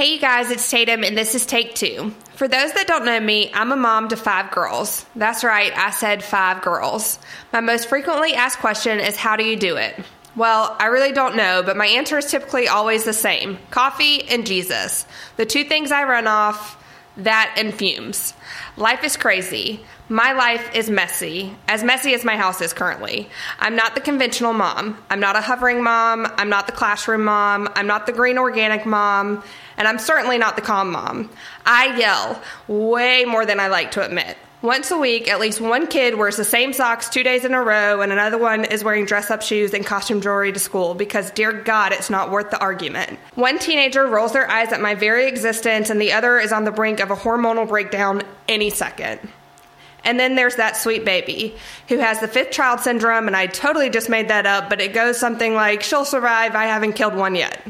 Hey, you guys, it's Tatum, and this is Take Two. For those that don't know me, I'm a mom to five girls. That's right, I said five girls. My most frequently asked question is How do you do it? Well, I really don't know, but my answer is typically always the same coffee and Jesus. The two things I run off, that and fumes. Life is crazy. My life is messy, as messy as my house is currently. I'm not the conventional mom. I'm not a hovering mom. I'm not the classroom mom. I'm not the green organic mom. And I'm certainly not the calm mom. I yell way more than I like to admit. Once a week, at least one kid wears the same socks two days in a row, and another one is wearing dress up shoes and costume jewelry to school because, dear God, it's not worth the argument. One teenager rolls their eyes at my very existence, and the other is on the brink of a hormonal breakdown any second. And then there's that sweet baby who has the fifth child syndrome, and I totally just made that up, but it goes something like, She'll survive, I haven't killed one yet.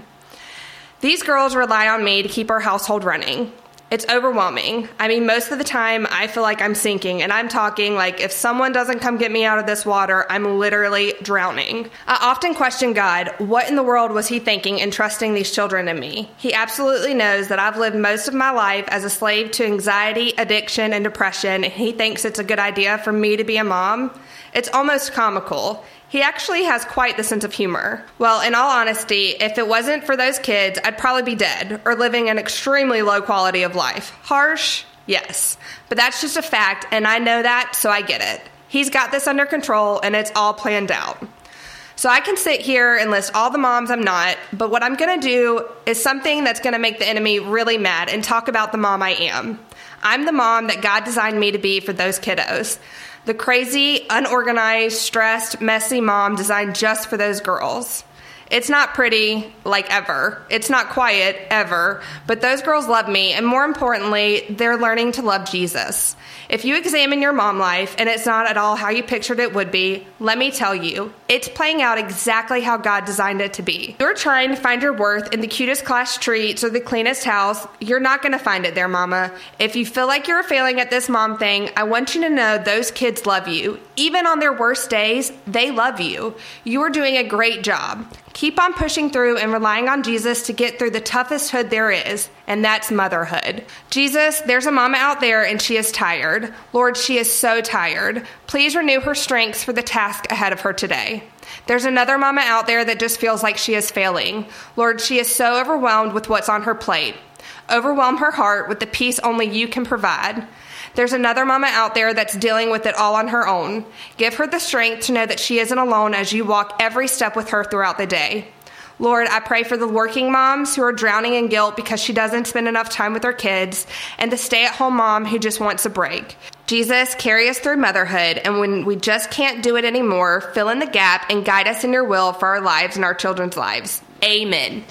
These girls rely on me to keep our household running. It's overwhelming. I mean, most of the time, I feel like I'm sinking, and I'm talking like if someone doesn't come get me out of this water, I'm literally drowning. I often question God what in the world was He thinking in trusting these children in me? He absolutely knows that I've lived most of my life as a slave to anxiety, addiction, and depression, and He thinks it's a good idea for me to be a mom. It's almost comical. He actually has quite the sense of humor. Well, in all honesty, if it wasn't for those kids, I'd probably be dead or living an extremely low quality of life. Harsh? Yes. But that's just a fact, and I know that, so I get it. He's got this under control, and it's all planned out. So I can sit here and list all the moms I'm not, but what I'm gonna do is something that's gonna make the enemy really mad and talk about the mom I am. I'm the mom that God designed me to be for those kiddos. The crazy, unorganized, stressed, messy mom designed just for those girls. It's not pretty, like ever. It's not quiet, ever. But those girls love me, and more importantly, they're learning to love Jesus. If you examine your mom life and it's not at all how you pictured it would be, let me tell you, it's playing out exactly how God designed it to be. You're trying to find your worth in the cutest class treats or the cleanest house. You're not going to find it there, mama. If you feel like you're failing at this mom thing, I want you to know those kids love you. Even on their worst days, they love you. You are doing a great job. Keep on pushing through and relying on Jesus to get through the toughest hood there is, and that's motherhood. Jesus, there's a mama out there and she is tired. Lord, she is so tired. Please renew her strength for the task ahead of her today. There's another mama out there that just feels like she is failing. Lord, she is so overwhelmed with what's on her plate. Overwhelm her heart with the peace only you can provide. There's another mama out there that's dealing with it all on her own. Give her the strength to know that she isn't alone as you walk every step with her throughout the day. Lord, I pray for the working moms who are drowning in guilt because she doesn't spend enough time with her kids, and the stay at home mom who just wants a break. Jesus, carry us through motherhood, and when we just can't do it anymore, fill in the gap and guide us in your will for our lives and our children's lives. Amen.